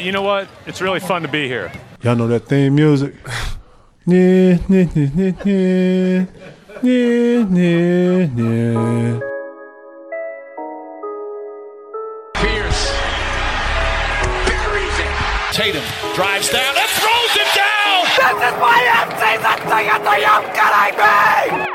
you know what? It's really fun to be here. Y'all know that theme music? Yeah, yeah, yeah, yeah, yeah, yeah, yeah. Pierce buries it. Tatum drives down and throws it down. This is my in-season ticket to you kidding me?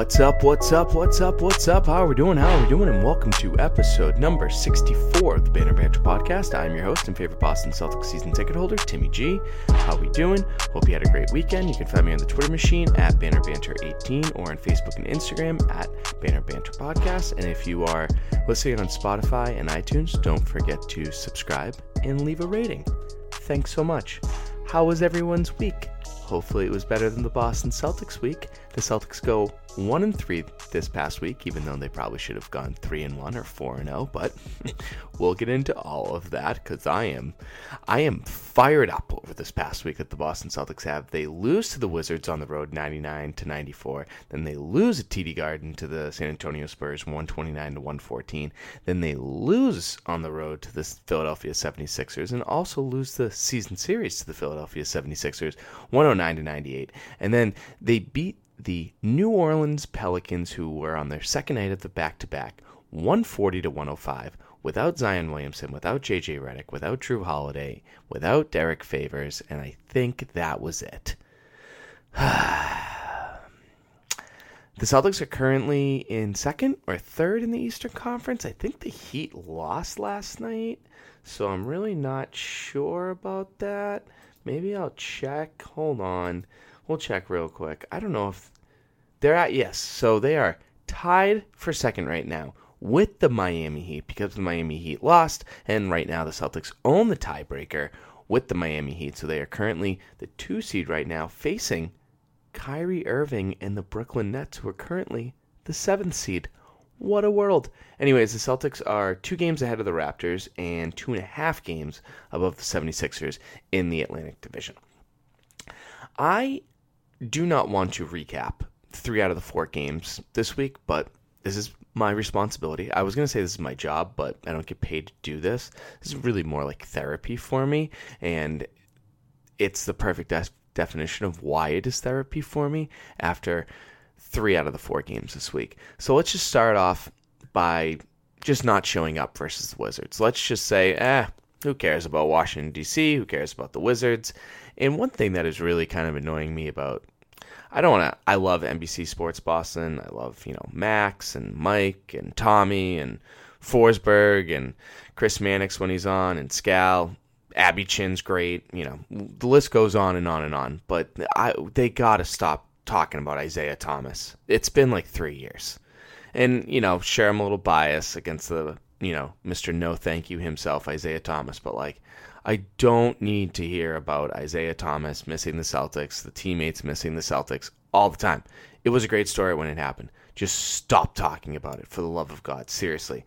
What's up, what's up, what's up, what's up? How are we doing? How are we doing? And welcome to episode number 64 of the Banner Banter Podcast. I'm your host and favorite Boston Celtics season ticket holder, Timmy G. How we doing? Hope you had a great weekend. You can find me on the Twitter machine at Banner Banter 18 or on Facebook and Instagram at Banner Banter Podcast. And if you are listening on Spotify and iTunes, don't forget to subscribe and leave a rating. Thanks so much. How was everyone's week? Hopefully, it was better than the Boston Celtics week. The Celtics go one and three this past week, even though they probably should have gone three and one or four and zero. But we'll get into all of that because I am, I am fired up over this past week that the Boston Celtics have. They lose to the Wizards on the road, ninety nine to ninety four. Then they lose at TD Garden to the San Antonio Spurs, one twenty nine to one fourteen. Then they lose on the road to the Philadelphia 76ers and also lose the season series to the Philadelphia 76ers, one hundred nine to ninety eight. And then they beat the New Orleans Pelicans, who were on their second night of the back to back, 140 to 105, without Zion Williamson, without JJ Redick, without Jrue Holiday, without Derrick Favors, and I think that was it. the Celtics are currently in second or third in the Eastern Conference. I think the Heat lost last night, so I'm really not sure about that. Maybe I'll check. Hold on. We'll check real quick. I don't know if they're at, yes. So they are tied for second right now with the Miami Heat because the Miami Heat lost. And right now the Celtics own the tiebreaker with the Miami Heat. So they are currently the two seed right now facing Kyrie Irving and the Brooklyn Nets, who are currently the seventh seed. What a world. Anyways, the Celtics are two games ahead of the Raptors and two and a half games above the 76ers in the Atlantic Division. I do not want to recap three out of the four games this week, but this is my responsibility. I was going to say this is my job, but I don't get paid to do this. This is really more like therapy for me, and it's the perfect de- definition of why it is therapy for me after three out of the four games this week. So let's just start off by just not showing up versus the Wizards. Let's just say, eh, who cares about Washington, D.C.? Who cares about the Wizards? And one thing that is really kind of annoying me about I don't want to. I love NBC Sports Boston. I love you know Max and Mike and Tommy and Forsberg and Chris Mannix when he's on and Scal. Abby Chin's great. You know the list goes on and on and on. But I they gotta stop talking about Isaiah Thomas. It's been like three years, and you know I'm a little biased against the you know Mr. No Thank You himself, Isaiah Thomas, but like I don't need to hear about Isaiah Thomas missing the Celtics, the teammates missing the Celtics all the time. It was a great story when it happened. Just stop talking about it for the love of God, seriously.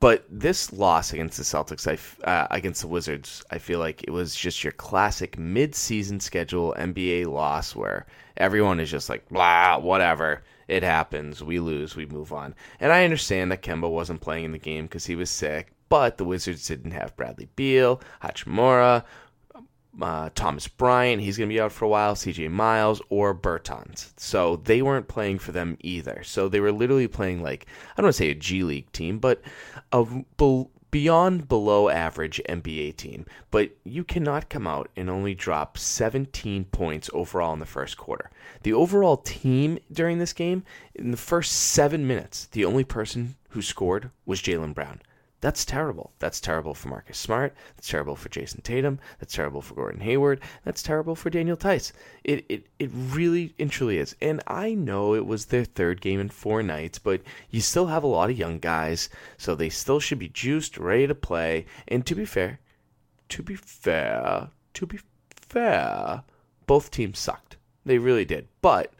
But this loss against the Celtics, I, uh, against the Wizards, I feel like it was just your classic mid-season schedule NBA loss where everyone is just like, blah, whatever. It happens. We lose. We move on. And I understand that Kemba wasn't playing in the game because he was sick, but the Wizards didn't have Bradley Beal, Hachimura, uh, Thomas Bryant, he's going to be out for a while, CJ Miles, or Bertans. So they weren't playing for them either. So they were literally playing like, I don't want to say a G League team, but a be- beyond below average NBA team. But you cannot come out and only drop 17 points overall in the first quarter. The overall team during this game, in the first seven minutes, the only person who scored was Jaylen Brown. That's terrible. That's terrible for Marcus Smart. That's terrible for Jayson Tatum. That's terrible for Gordon Hayward. That's terrible for Daniel Theis. It, it, it really and truly is. And I know it was their third game in four nights, but you still have a lot of young guys, so they still should be juiced, ready to play. And to be fair, to be fair, to be fair, both teams sucked. They really did. But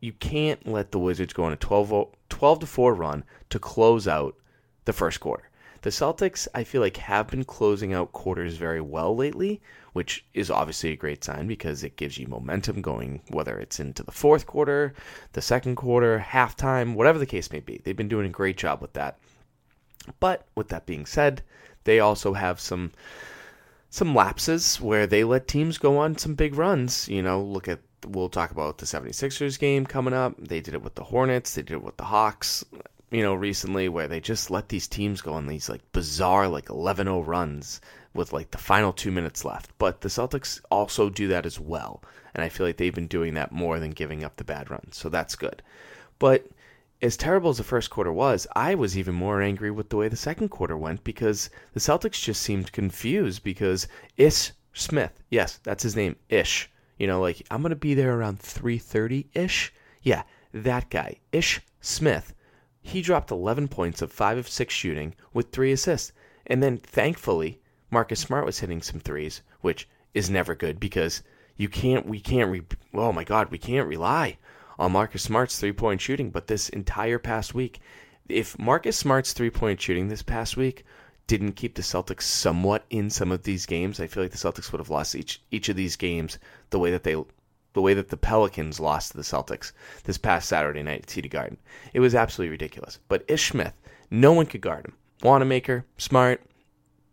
you can't let the Wizards go on a 12, o- 12 to 4 run to close out the first quarter. The Celtics, I feel like, have been closing out quarters very well lately, which is obviously a great sign because it gives you momentum going, whether it's into the fourth quarter, the second quarter, halftime, whatever the case may be. They've been doing a great job with that. But with that being said, they also have some some lapses where they let teams go on some big runs. You know, look at we'll talk about the 76ers game coming up. They did it with the Hornets, they did it with the Hawks, you know, recently where they just let these teams go on these like bizarre like 11-0 runs with like the final 2 minutes left. But the Celtics also do that as well, and I feel like they've been doing that more than giving up the bad runs. So that's good. But as terrible as the first quarter was, I was even more angry with the way the second quarter went because the Celtics just seemed confused because Ish Smith, yes, that's his name, Ish. You know, like I'm gonna be there around 3:30 ish. Yeah, that guy, Ish Smith. He dropped 11 points of five of six shooting with three assists, and then thankfully Marcus Smart was hitting some threes, which is never good because you can't, we can't, re- oh my God, we can't rely on Marcus Smart's three point shooting. But this entire past week, if Marcus Smart's three point shooting this past week didn't keep the Celtics somewhat in some of these games, I feel like the Celtics would have lost each each of these games the way that they the way that the Pelicans lost to the Celtics this past Saturday night at TD Garden. It was absolutely ridiculous. But Ish Smith, no one could guard him. Wanamaker, Smart,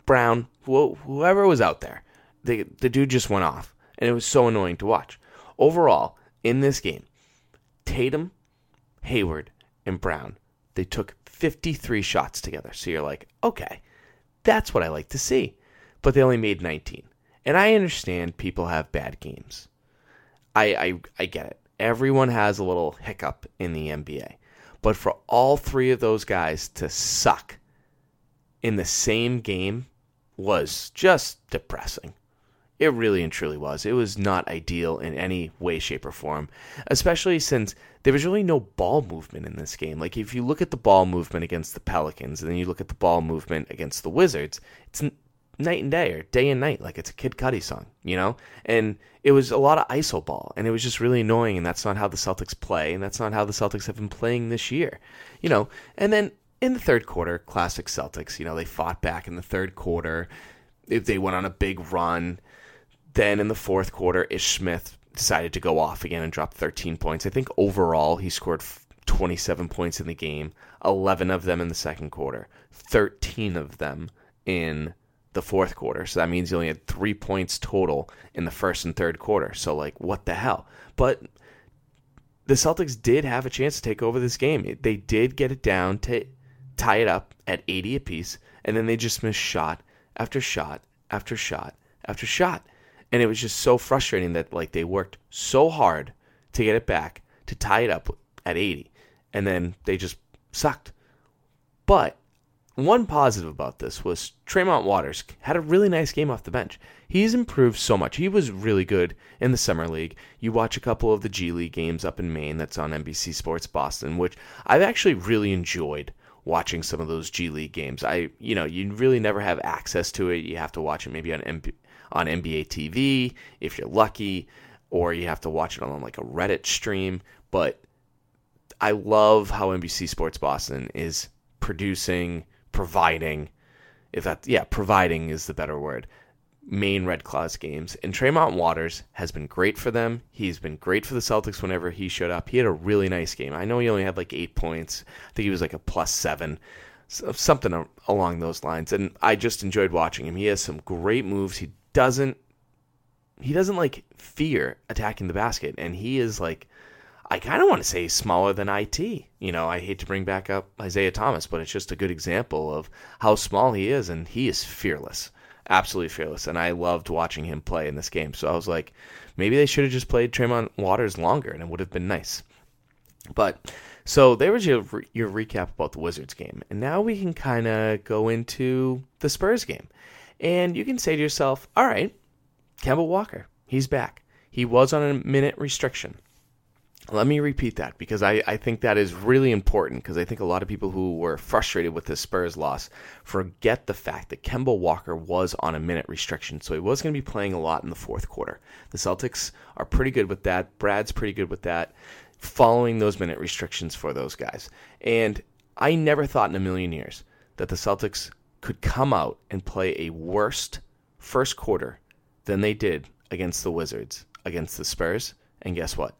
Brown, wh- whoever was out there, the the dude just went off, and it was so annoying to watch. Overall, in this game, Tatum, Hayward, and Brown, they took 53 shots together. So you're like, okay, that's what I like to see. But they only made 19. And I understand people have bad games. I, I, I get it. Everyone has a little hiccup in the NBA. But for all three of those guys to suck in the same game was just depressing. It really and truly was. It was not ideal in any way, shape, or form, especially since there was really no ball movement in this game. Like, if you look at the ball movement against the Pelicans and then you look at the ball movement against the Wizards, it's night and day or day and night. Like, it's a Kid Cudi song, you know? And it was a lot of ISO ball, and it was just really annoying, and that's not how the Celtics play, and that's not how the Celtics have been playing this year, you know? And then in the third quarter, classic Celtics, you know, they fought back in the third quarter. They- went on a big run. Then in the fourth quarter, Ish Smith decided to go off again and drop 13 points. I think overall he scored 27 points in the game, 11 of them in the second quarter, 13 of them in the fourth quarter. So that means he only had three points total in the first and third quarter. So, like, what the hell? But the Celtics did have a chance to take over this game. They did get it down to tie it up at 80 apiece, and then they just missed shot after shot after shot after shot. And it was just so frustrating that like they worked so hard to get it back to tie it up at 80, and then they just sucked. But one positive about this was Tremont Waters had a really nice game off the bench. He's improved so much. He was really good in the summer league. You watch a couple of the G League games up in Maine that's on NBC Sports Boston, which I've actually really enjoyed watching some of those G League games. I, you know, you really never have access to it. You have to watch it maybe on MB, on NBA TV if you're lucky, or you have to watch it on like a Reddit stream. But I love how NBC Sports Boston is producing, providing, if that, yeah, providing is the better word, Maine Red Claws games. And Tremont Waters has been great for them. He's been great for the Celtics whenever he showed up. He had a really nice game. I know he only had like eight points. I think he was like a plus seven, so- something along those lines. And I just enjoyed watching him. He has some great moves. He doesn't, he doesn't like fear attacking the basket. And he is like, I kind of want to say smaller than IT. You know, I hate to bring back up Isaiah Thomas, but it's just a good example of how small he is, and he is fearless, absolutely fearless. And I loved watching him play in this game. So I was like, maybe they should have just played Tremont Waters longer, and it would have been nice. But so there was your your recap about the Wizards game, and now we can kind of go into the Spurs game, and you can say to yourself, all right, Kemba Walker, he's back. He was on a minute restriction. Let me repeat that because I, I think that is really important because I think a lot of people who were frustrated with the Spurs loss forget the fact that Kemba Walker was on a minute restriction. So he was going to be playing a lot in the fourth quarter. The Celtics are pretty good with that. Brad's pretty good with that. following those minute restrictions for those guys. And I never thought in a million years that the Celtics could come out and play a worst first quarter than they did against the Wizards, against the Spurs. And guess what?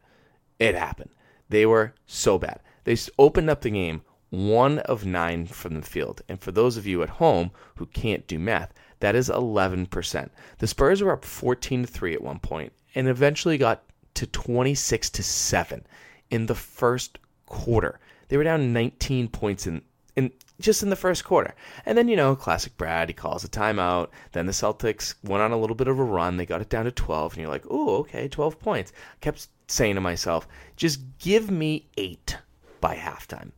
It happened. They were so bad. They opened up the game one of nine from the field. And for those of you at home who can't do math, that is 11%. The Spurs were up 14 to 3 at one point and eventually got to 26 to 7 in the first quarter. They were down 19 points in in just in the first quarter. And then, you know, classic Brad, he calls a timeout. Then the Celtics went on a little bit of a run. They got it down to 12 and you're like, "Oh, okay, 12 points." I kept saying to myself, "Just give me 8 by halftime."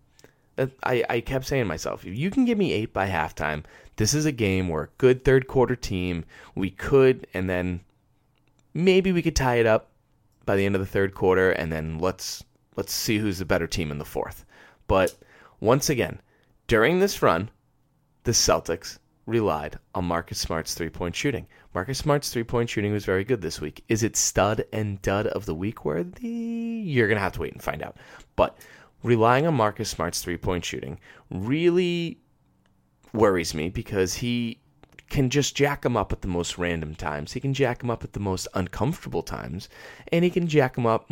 I, I kept saying to myself, if you can give me eight by halftime, this is a game where a good third quarter team, we could, and then maybe we could tie it up by the end of the third quarter, and then let's let's see who's the better team in the fourth. But once again, during this run, the Celtics relied on Marcus Smart's three point shooting. Marcus Smart's three point shooting was very good this week. Is it stud and dud of the week worthy? You're gonna have to wait and find out. But relying on Marcus Smart's three point shooting really worries me because he can just jack him up at the most random times. He can jack him up at the most uncomfortable times, and he can jack him up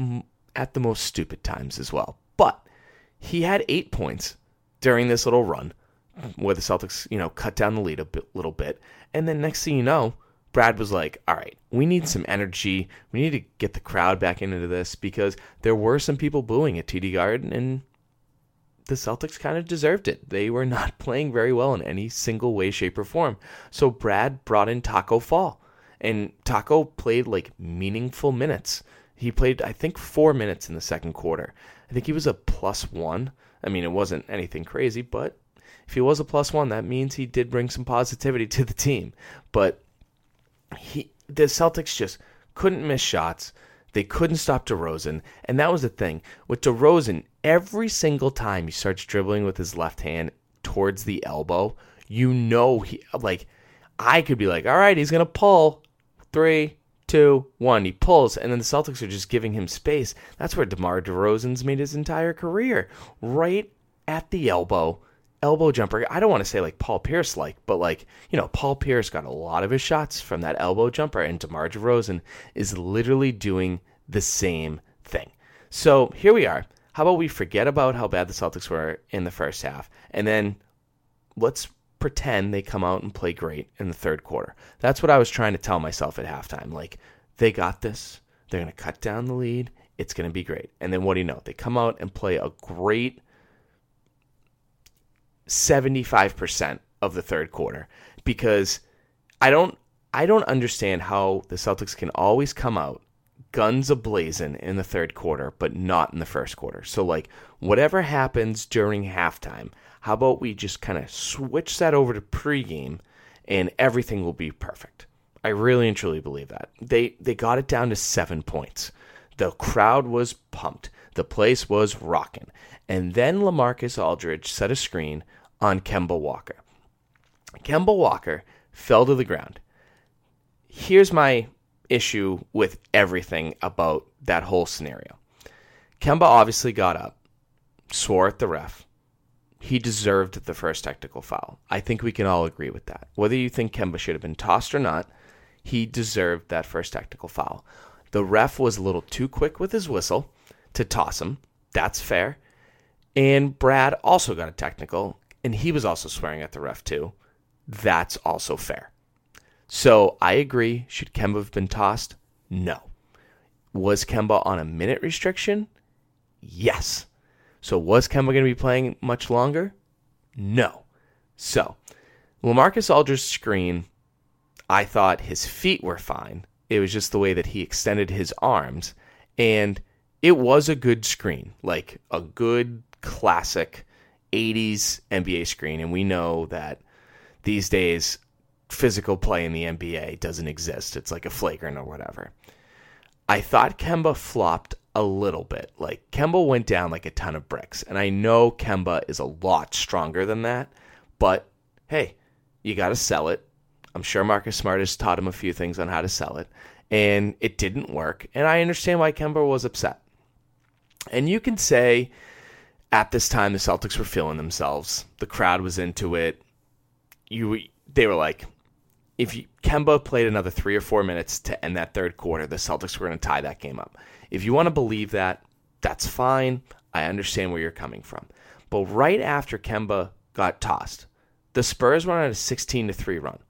at the most stupid times as well. But he had eight points during this little run where the Celtics, you know, cut down the lead a bit, little bit, and then next thing you know, Brad was like, all right, we need some energy. We need to get the crowd back into this because there were some people booing at TD Garden and the Celtics kind of deserved it. They were not playing very well in any single way, shape, or form. So Brad brought in Taco Fall. And Taco played like meaningful minutes. He played, I think, four minutes in the second quarter. I think he was a plus one. I mean, it wasn't anything crazy, but if he was a plus one, that means he did bring some positivity to the team. But he the Celtics just couldn't miss shots. They couldn't stop DeRozan, and that was the thing with DeRozan. Every single time he starts dribbling with his left hand towards the elbow, you know he like I could be like, all right, he's gonna pull three, two, one. He pulls, and then the Celtics are just giving him space. That's where DeMar DeRozan's made his entire career, right at the elbow elbow jumper. I don't want to say like Paul Pierce like, but like, you know, Paul Pierce got a lot of his shots from that elbow jumper, and DeMar DeRozan is literally doing the same thing. So here we are. How about we forget about how bad the Celtics were in the first half, and then let's pretend they come out and play great in the third quarter. That's what I was trying to tell myself at halftime. Like, they got this. They're going to cut down the lead. It's going to be great. And then what do you know? They come out and play a great 75% of the third quarter because I don't I don't understand how the Celtics can always come out guns ablazing in the third quarter but not in the first quarter. So like whatever happens during halftime, how about we just kind of switch that over to pregame and everything will be perfect. I really and truly believe that. They they got it down to 7 points. The crowd was pumped. The place was rocking. And then LaMarcus Aldridge set a screen on Kemba Walker. Kemba Walker fell to the ground. Here's my issue with everything about that whole scenario. Kemba obviously got up, swore at the ref. He deserved the first technical foul. I think we can all agree with that. Whether you think Kemba should have been tossed or not, he deserved that first technical foul. The ref was a little too quick with his whistle to toss him. That's fair. And Brad also got a technical and he was also swearing at the ref too. That's also fair. So I agree. Should Kemba have been tossed? No. Was Kemba on a minute restriction? Yes. So was Kemba going to be playing much longer? No. So LaMarcus Aldridge's screen, I thought his feet were fine. It was just the way that he extended his arms. And it was a good screen, like a good classic 80s NBA screen, and we know that these days physical play in the NBA doesn't exist. It's like a flagrant or whatever. I thought Kemba flopped a little bit. Like Kemba went down like a ton of bricks. And I know Kemba is a lot stronger than that, but hey, you got to sell it. I'm sure Marcus Smart has taught him a few things on how to sell it, and it didn't work. And I understand why Kemba was upset. And you can say at this time the Celtics were feeling themselves. The crowd was into it. You they were like if you, Kemba played another 3 or 4 minutes to end that third quarter, the Celtics were going to tie that game up. If you want to believe that, that's fine. I understand where you're coming from. But right after Kemba got tossed, the Spurs went on a 16 to 3 run.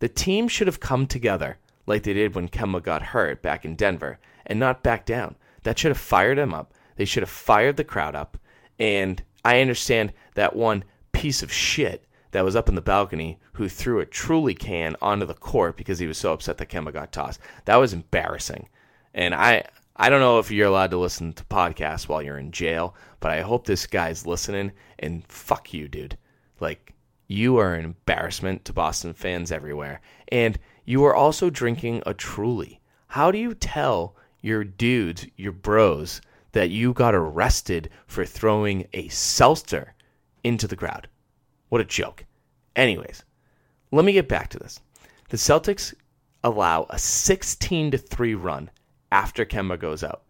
The team should have come together like they did when Kemba got hurt back in Denver and not back down. That should have fired them up. They should have fired the crowd up. And I understand that one piece of shit that was up in the balcony who threw a truly can onto the court because he was so upset that Kemba got tossed. That was embarrassing. And I I don't know if you're allowed to listen to podcasts while you're in jail, but I hope this guy's listening and fuck you, dude. Like you are an embarrassment to Boston fans everywhere. And you are also drinking a truly. How do you tell your dudes, your bros, that you got arrested for throwing a seltzer into the crowd? What a joke. Anyways, let me get back to this. The Celtics allow a 16 to 3 run after Kemba goes out.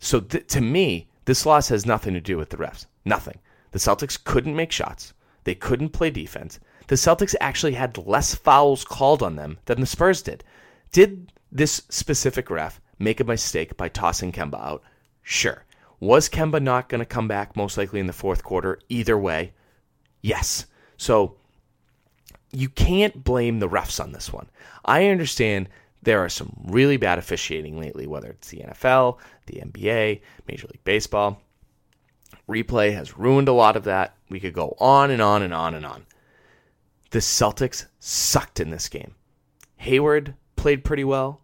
So th- to me, this loss has nothing to do with the refs. Nothing. The Celtics couldn't make shots. They couldn't play defense. The Celtics actually had less fouls called on them than the Spurs did. Did this specific ref make a mistake by tossing Kemba out? Sure. Was Kemba not going to come back most likely in the fourth quarter either way? Yes. So you can't blame the refs on this one. I understand there are some really bad officiating lately, whether it's the NFL, the NBA, Major League Baseball. Replay has ruined a lot of that. We could go on and on and on and on. The Celtics sucked in this game. Hayward played pretty well.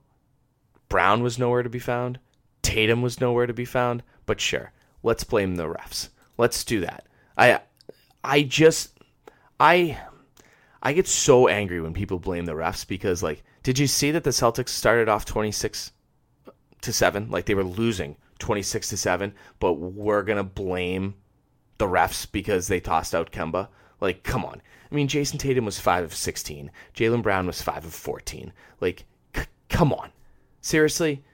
Brown was nowhere to be found. Tatum was nowhere to be found. But sure, let's blame the refs. Let's do that. I I just I I get so angry when people blame the refs because like did you see that the Celtics started off 26 to 7 like they were losing 26 to 7 but we're going to blame the refs because they tossed out Kemba? Like come on. I mean Jayson Tatum was 5 of 16 Jaylen Brown was 5 of 14 like c- come on. Seriously?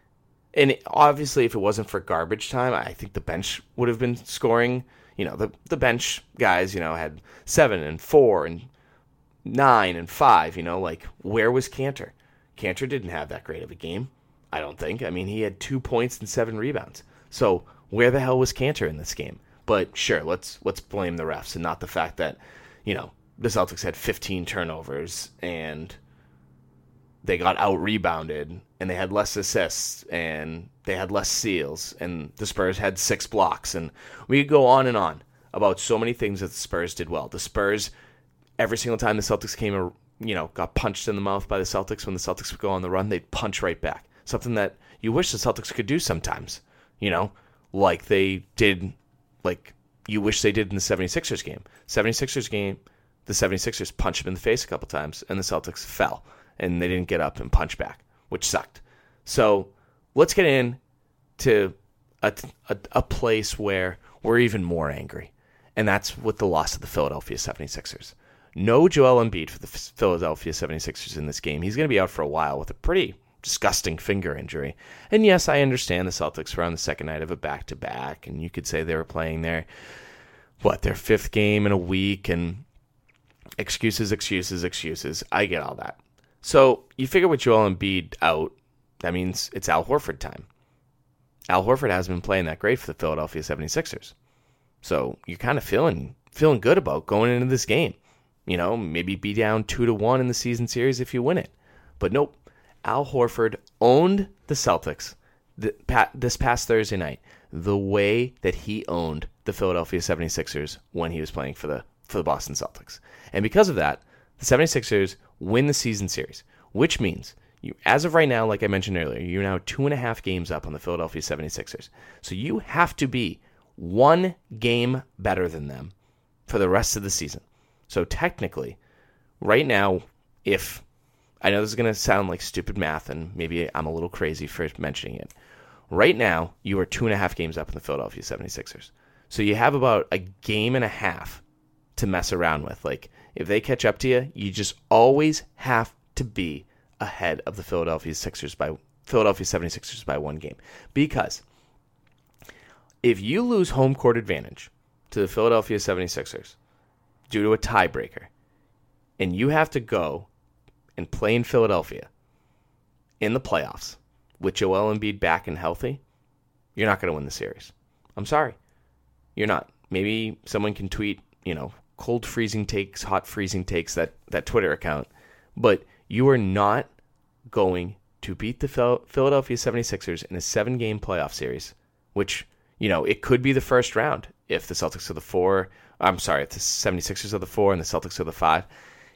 And obviously if it wasn't for garbage time I think the bench would have been scoring you know, the the bench guys, you know, had seven and four and nine and five, you know, like where was Kanter? Kanter didn't have that great of a game, I don't think. I mean, he had two points and seven rebounds. So where the hell was Kanter in this game? But sure, let's let's blame the refs and not the fact that, you know, the Celtics had 15 turnovers and they got out rebounded and they had less assists and they had less seals and the Spurs had six blocks and we could go on and on about so many things that the Spurs did well. The Spurs every single time the Celtics came you know got punched in the mouth by the Celtics when the Celtics would go on the run, they'd punch right back. Something that you wish the Celtics could do sometimes, you know, like they did like you wish they did in the 76ers game. 76ers game, the 76ers punched them in the face a couple times and the Celtics fell and they didn't get up and punch back, which sucked. So let's get in to a, a, a place where we're even more angry, and that's with the loss of the Philadelphia 76ers. No Joel Embiid for the Philadelphia 76ers in this game. He's going to be out for a while with a pretty disgusting finger injury. And yes, I understand the Celtics were on the second night of a back to back, and you could say they were playing their what their fifth game in a week, and excuses, excuses, excuses. I get all that. So you figure with Joel Embiid out, that means it's Al Horford time. Al Horford hasn't been playing that great for the Philadelphia 76ers. So you're kind of feeling feeling good about going into this game. You know, maybe be down 2 to 1 in the season series if you win it. But nope. Al Horford owned the Celtics this past Thursday night the way that he owned the Philadelphia 76ers when he was playing for the for the Boston Celtics. And because of that, the 76ers win the season series, which means you, as of right now, like I mentioned earlier, you're now two and a half games up on the Philadelphia 76ers. So you have to be one game better than them for the rest of the season. So technically, right now, if I know this is going to sound like stupid math, and maybe I'm a little crazy for mentioning it. Right now, you are two and a half games up in the Philadelphia 76ers. So you have about a game and a half to mess around with. Like, if they catch up to you, you just always have to be ahead of the Philadelphia Sixers by Philadelphia 76ers by one game. Because if you lose home court advantage to the Philadelphia 76ers due to a tiebreaker, and you have to go and play in Philadelphia in the playoffs with Joel Embiid back and healthy, you're not going to win the series. I'm sorry. You're not. Maybe someone can tweet, you know, cold freezing takes, hot freezing takes that that Twitter account, but you are not going to beat the Philadelphia 76ers in a 7-game playoff series, which, you know, it could be the first round if the Celtics are the 4, I'm sorry, if the 76ers are the 4 and the Celtics are the 5.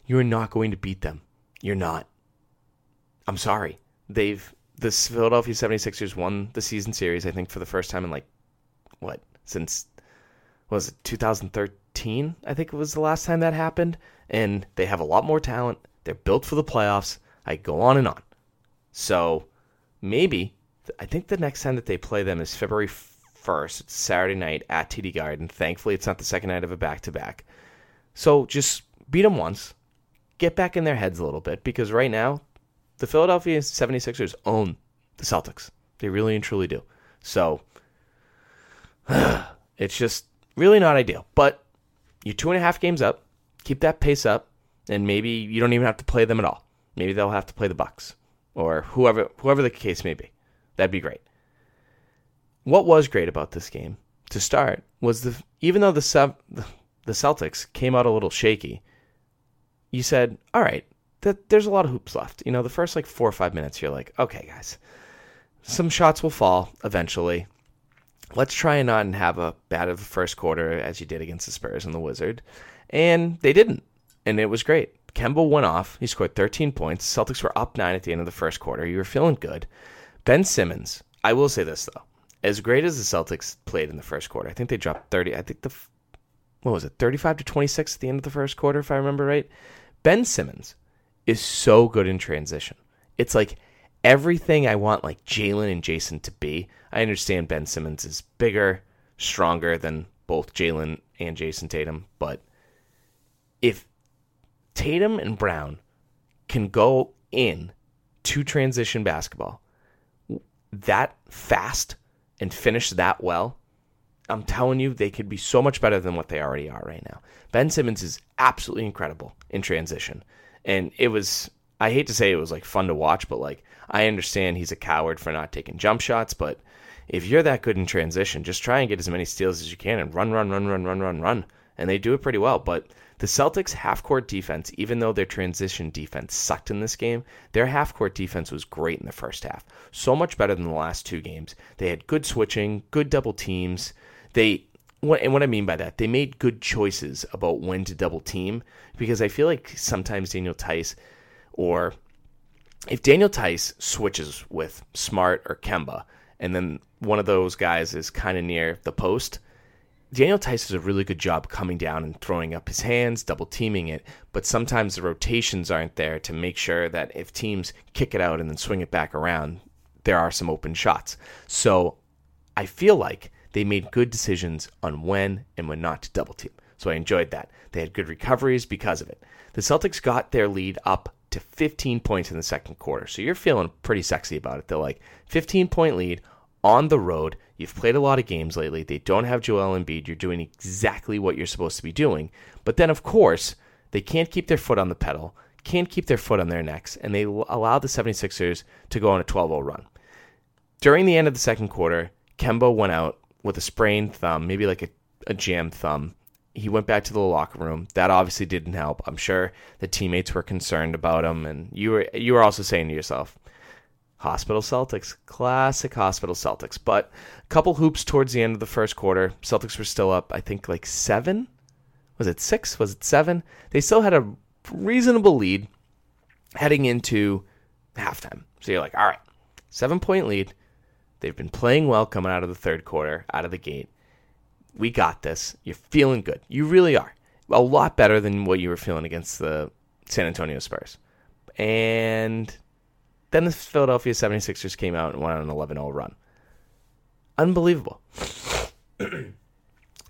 You are not going to beat them. You're not. I'm sorry. They've the Philadelphia 76ers won the season series, I think, for the first time in like what since was it 2013? I think it was the last time that happened. And they have a lot more talent. They're built for the playoffs. I go on and on. So maybe I think the next time that they play them is February 1st. It's Saturday night at TD Garden. Thankfully, it's not the second night of a back to back. So just beat them once, get back in their heads a little bit because right now the Philadelphia 76ers own the Celtics. They really and truly do. So it's just really not ideal. But you're two and a half games up. Keep that pace up, and maybe you don't even have to play them at all. Maybe they'll have to play the Bucks or whoever whoever the case may be. That'd be great. What was great about this game to start was the even though the the Celtics came out a little shaky, you said, "All right, that there's a lot of hoops left." You know, the first like 4 or 5 minutes you're like, "Okay, guys. Some shots will fall eventually let's try and not have a bad of a first quarter as you did against the Spurs and the Wizard. And they didn't. And it was great. Kemba went off. He scored 13 points. Celtics were up nine at the end of the first quarter. You were feeling good. Ben Simmons, I will say this though. As great as the Celtics played in the first quarter, I think they dropped 30. I think the, what was it, 35 to 26 at the end of the first quarter, if I remember right. Ben Simmons is so good in transition. It's like everything I want like Jaylen and Jayson to be. I understand Ben Simmons is bigger, stronger than both Jaylen and Jayson Tatum, but if Tatum and Brown can go in to transition basketball that fast and finish that well, I'm telling you, they could be so much better than what they already are right now. Ben Simmons is absolutely incredible in transition. And it was, I hate to say it was like fun to watch, but like I understand he's a coward for not taking jump shots, but if you're that good in transition, just try and get as many steals as you can and run, run, run, run, run, run, run. And they do it pretty well. But the Celtics' half court defense, even though their transition defense sucked in this game, their half court defense was great in the first half. So much better than the last two games. They had good switching, good double teams. They and what I mean by that, they made good choices about when to double team because I feel like sometimes Daniel Theis or if Daniel Theis switches with Smart or Kemba, and then one of those guys is kind of near the post, Daniel Theis does a really good job coming down and throwing up his hands, double teaming it. But sometimes the rotations aren't there to make sure that if teams kick it out and then swing it back around, there are some open shots. So I feel like they made good decisions on when and when not to double team. So I enjoyed that. They had good recoveries because of it. The Celtics got their lead up to 15 points in the second quarter. So you're feeling pretty sexy about it. They're like 15 point lead on the road. You've played a lot of games lately. They don't have Joel Embiid. You're doing exactly what you're supposed to be doing. But then, of course, they can't keep their foot on the pedal, can't keep their foot on their necks, and they allow the 76ers to go on a 12 0 run. During the end of the second quarter, Kemba went out with a sprained thumb, maybe like a, a jammed thumb, he went back to the locker room. That obviously didn't help. I'm sure the teammates were concerned about him, and you were you were also saying to yourself, "Hospital Celtics, classic Hospital Celtics." But a couple hoops towards the end of the first quarter, Celtics were still up. I think like seven. Was it six? Was it seven? They still had a reasonable lead heading into halftime. So you're like, all right, seven point lead. They've been playing well coming out of the third quarter, out of the gate we got this. You're feeling good. You really are. A lot better than what you were feeling against the San Antonio Spurs. And then the Philadelphia 76ers came out and went on an 11 0 run. Unbelievable.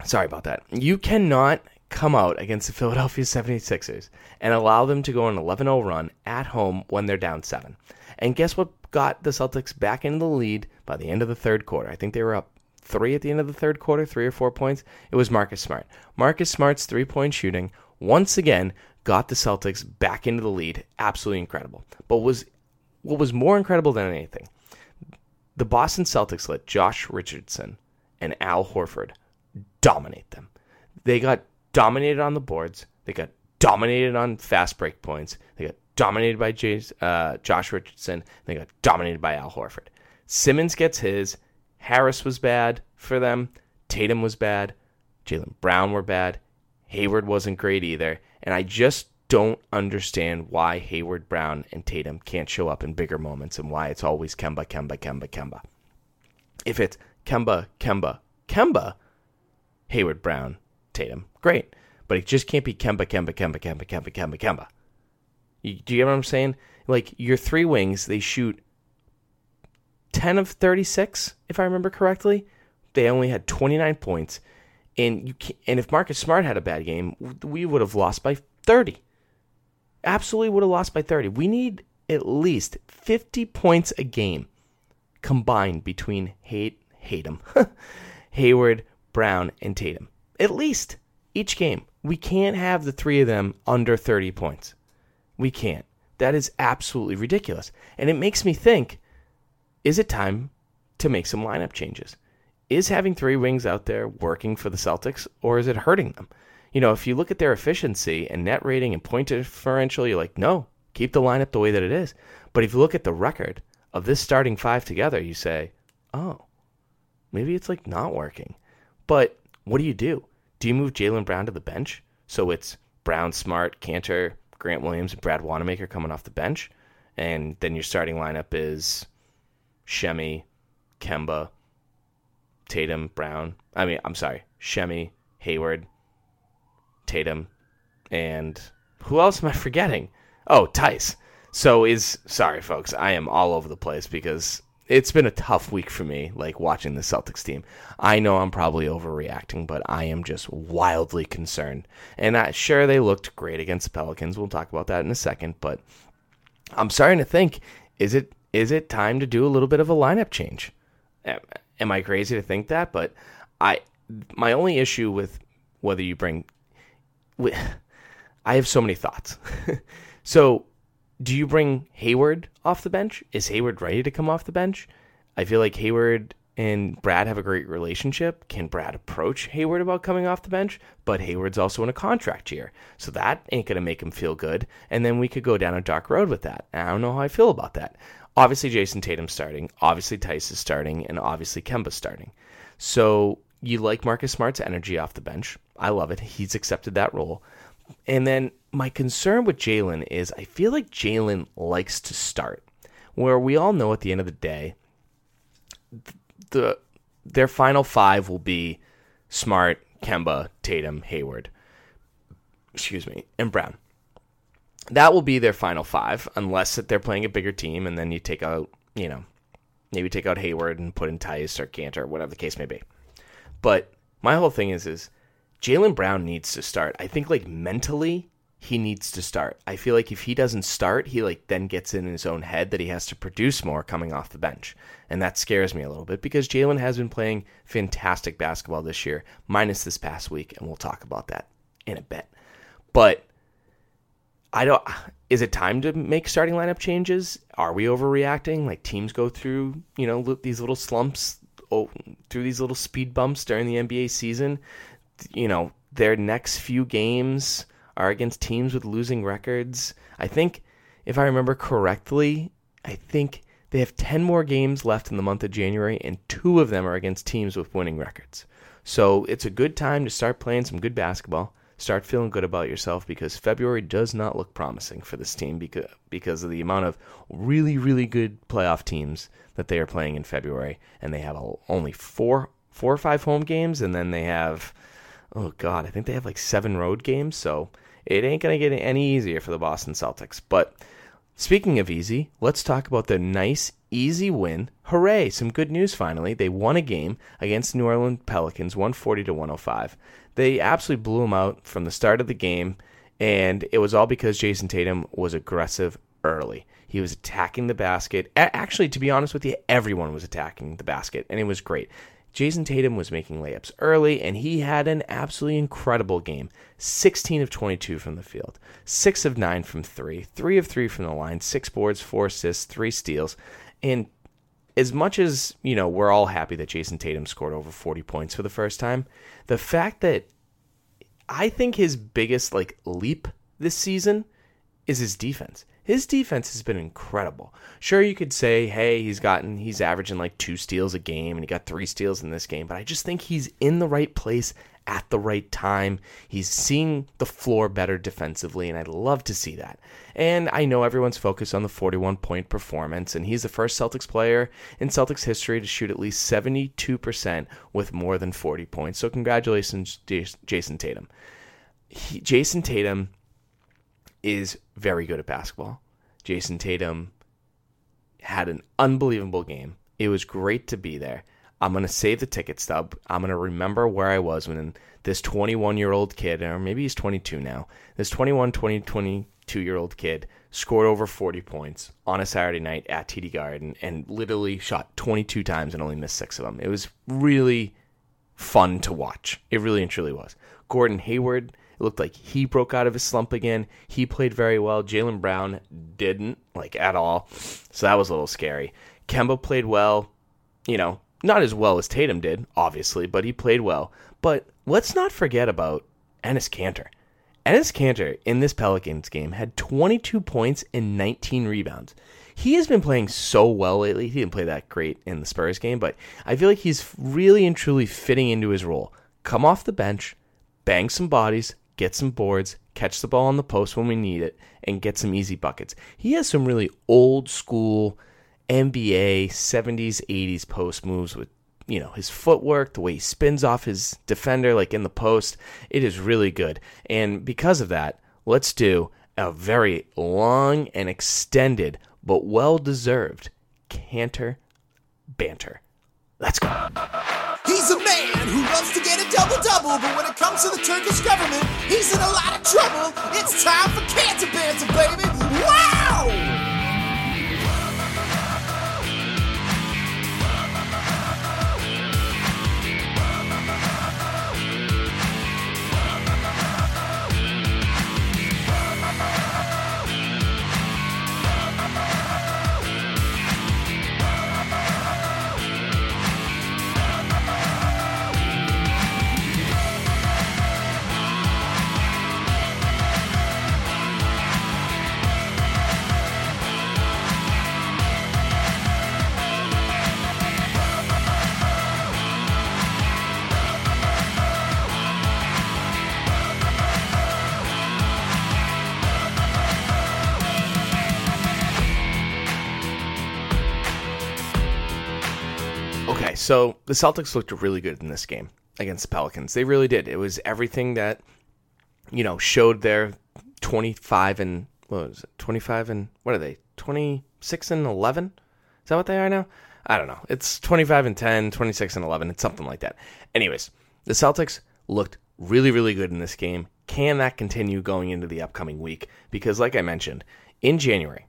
Sorry about that. You cannot come out against the Philadelphia 76ers and allow them to go on an 11 0 run at home when they're down seven. And guess what got the Celtics back into the lead by the end of the third quarter? I think they were up three at the end of the third quarter, three or four points. It was Marcus Smart. Marcus Smart's three point shooting once again got the Celtics back into the lead. Absolutely incredible. But was what was more incredible than anything, the Boston Celtics let Josh Richardson and Al Horford dominate them. They got dominated on the boards. They got dominated on fast break points. They got dominated by uh, Josh Richardson. They got dominated by Al Horford. Simmons gets his. Harris was bad for them. Tatum was bad. Jaylen Brown were bad. Hayward wasn't great either. And I just don't understand why Hayward, Brown, and Tatum can't show up in bigger moments and why it's always Kemba, Kemba, Kemba, Kemba. If it's Kemba, Kemba, Kemba, Hayward, Brown, Tatum, great. But it just can't be Kemba, Kemba, Kemba, Kemba, Kemba, Kemba, Kemba. You, do you get what I'm saying? Like your three wings, they shoot 10 of 36, if I remember correctly. They only had 29 points. And you can, and if Marcus Smart had a bad game, we would have lost by 30. Absolutely would have lost by 30. We need at least 50 points a game combined between Hate Hatem, Hayward, Brown, and Tatum. At least each game. We can't have the three of them under 30 points. We can't. That is absolutely ridiculous. And it makes me think is it time to make some lineup changes? Is having three wings out there working for the Celtics or is it hurting them? You know, if you look at their efficiency and net rating and point differential, you're like, no, keep the lineup the way that it is. But if you look at the record of this starting five together, you say, oh, maybe it's like not working. But what do you do? Do you move Jaylen Brown to the bench? So it's Brown, Smart, Kanter, Grant Williams, and Brad Wanamaker coming off the bench. And then your starting lineup is Shemi, Kemba, Tatum, Brown. I mean, I'm sorry, Shemi, Hayward, Tatum, and who else am I forgetting? Oh, Theis. So is sorry, folks. I am all over the place because it's been a tough week for me, like watching the Celtics team. I know I'm probably overreacting, but I am just wildly concerned. And I, sure, they looked great against the Pelicans. We'll talk about that in a second, but I'm starting to think: is it is it time to do a little bit of a lineup change? Am I crazy to think that? But I, my only issue with whether you bring, with, I have so many thoughts. so, do you bring Hayward off the bench? Is Hayward ready to come off the bench? I feel like Hayward and Brad have a great relationship. Can Brad approach Hayward about coming off the bench? But Hayward's also in a contract year, so that ain't gonna make him feel good. And then we could go down a dark road with that. I don't know how I feel about that. Obviously, Jayson Tatum's starting. Obviously, Theis is starting, and obviously Kemba's starting. So you like Marcus Smart's energy off the bench. I love it. He's accepted that role. And then my concern with Jaylen is I feel like Jaylen likes to start, where we all know at the end of the day, the their final five will be Smart, Kemba, Tatum, Hayward, excuse me, and Brown. That will be their final five, unless that they're playing a bigger team, and then you take out, you know, maybe take out Hayward and put in Theis or Kanter, whatever the case may be. But my whole thing is, is Jaylen Brown needs to start. I think like mentally, he needs to start. I feel like if he doesn't start, he like then gets in his own head that he has to produce more coming off the bench. And that scares me a little bit because Jaylen has been playing fantastic basketball this year, minus this past week, and we'll talk about that in a bit. But I don't is it time to make starting lineup changes? Are we overreacting? Like teams go through, you know, these little slumps oh, through these little speed bumps during the NBA season. You know, their next few games are against teams with losing records. I think, if I remember correctly, I think they have 10 more games left in the month of January, and two of them are against teams with winning records. So it's a good time to start playing some good basketball, start feeling good about yourself because February does not look promising for this team because, because of the amount of really, really good playoff teams that they are playing in February. And they have only four, four or five home games, and then they have, oh God, I think they have like seven road games. So it ain't going to get any easier for the Boston Celtics. But speaking of easy, let's talk about the nice, easy win. Hooray! Some good news finally. They won a game against New Orleans Pelicans, 140 to 105. They absolutely blew him out from the start of the game, and it was all because Jayson Tatum was aggressive early. He was attacking the basket. Actually, to be honest with you, everyone was attacking the basket, and it was great. Jayson Tatum was making layups early, and he had an absolutely incredible game 16 of 22 from the field, 6 of 9 from 3, 3 of 3 from the line, 6 boards, 4 assists, 3 steals. And as much as, you know, we're all happy that Jayson Tatum scored over 40 points for the first time, the fact that I think his biggest like leap this season is his defense. His defense has been incredible. Sure, you could say, hey, he's gotten, he's averaging like two steals a game and he got three steals in this game, but I just think he's in the right place at the right time. He's seeing the floor better defensively, and I'd love to see that. And I know everyone's focused on the 41 point performance, and he's the first Celtics player in Celtics history to shoot at least 72% with more than 40 points. So, congratulations, Jayson Tatum. He, Jayson Tatum is very good at basketball. Jayson Tatum had an unbelievable game. It was great to be there. I'm going to save the ticket stub. I'm going to remember where I was when this 21 year old kid, or maybe he's 22 now, this 21, 20, 22 year old kid scored over 40 points on a Saturday night at TD Garden and literally shot 22 times and only missed six of them. It was really fun to watch. It really and truly was. Gordon Hayward it looked like he broke out of his slump again. He played very well. Jaylen Brown didn't, like at all. So that was a little scary. Kemba played well, you know, not as well as Tatum did, obviously, but he played well. But let's not forget about Enes Kanter. Enes Kanter in this Pelicans game had 22 points and 19 rebounds. He has been playing so well lately. He didn't play that great in the Spurs game, but I feel like he's really and truly fitting into his role. Come off the bench, bang some bodies, get some boards, catch the ball on the post when we need it, and get some easy buckets. He has some really old school NBA 70s, 80s post moves with you know his footwork, the way he spins off his defender like in the post. It is really good. And because of that, let's do a very long and extended but well deserved Kanter banter. Let's go. He's a man who loves to get a double double, but when it comes to the Turkish government, he's in a lot of trouble. It's time for Kanter Banter, baby! Wow! So the Celtics looked really good in this game against the Pelicans. They really did. It was everything that you know showed their 25 and what was it? 25 and what are they? 26 and 11? Is that what they are now? I don't know. It's 25 and 10, 26 and 11. It's something like that. Anyways, the Celtics looked really, really good in this game. Can that continue going into the upcoming week? Because, like I mentioned, in January,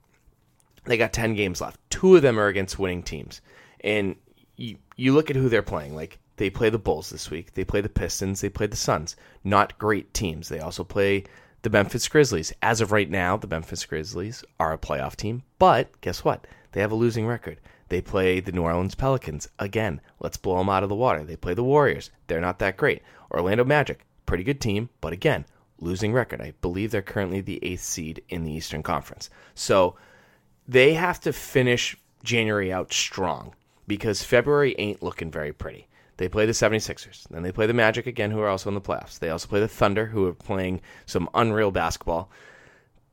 they got 10 games left. Two of them are against winning teams. And you, you look at who they're playing. Like they play the Bulls this week. They play the Pistons. They play the Suns. Not great teams. They also play the Memphis Grizzlies. As of right now, the Memphis Grizzlies are a playoff team. But guess what? They have a losing record. They play the New Orleans Pelicans. Again, let's blow them out of the water. They play the Warriors. They're not that great. Orlando Magic, pretty good team, but again, losing record. I believe they're currently the eighth seed in the Eastern Conference. So they have to finish January out strong because February ain't looking very pretty. They play the 76ers. Then they play the Magic again, who are also in the playoffs. They also play the Thunder, who are playing some unreal basketball.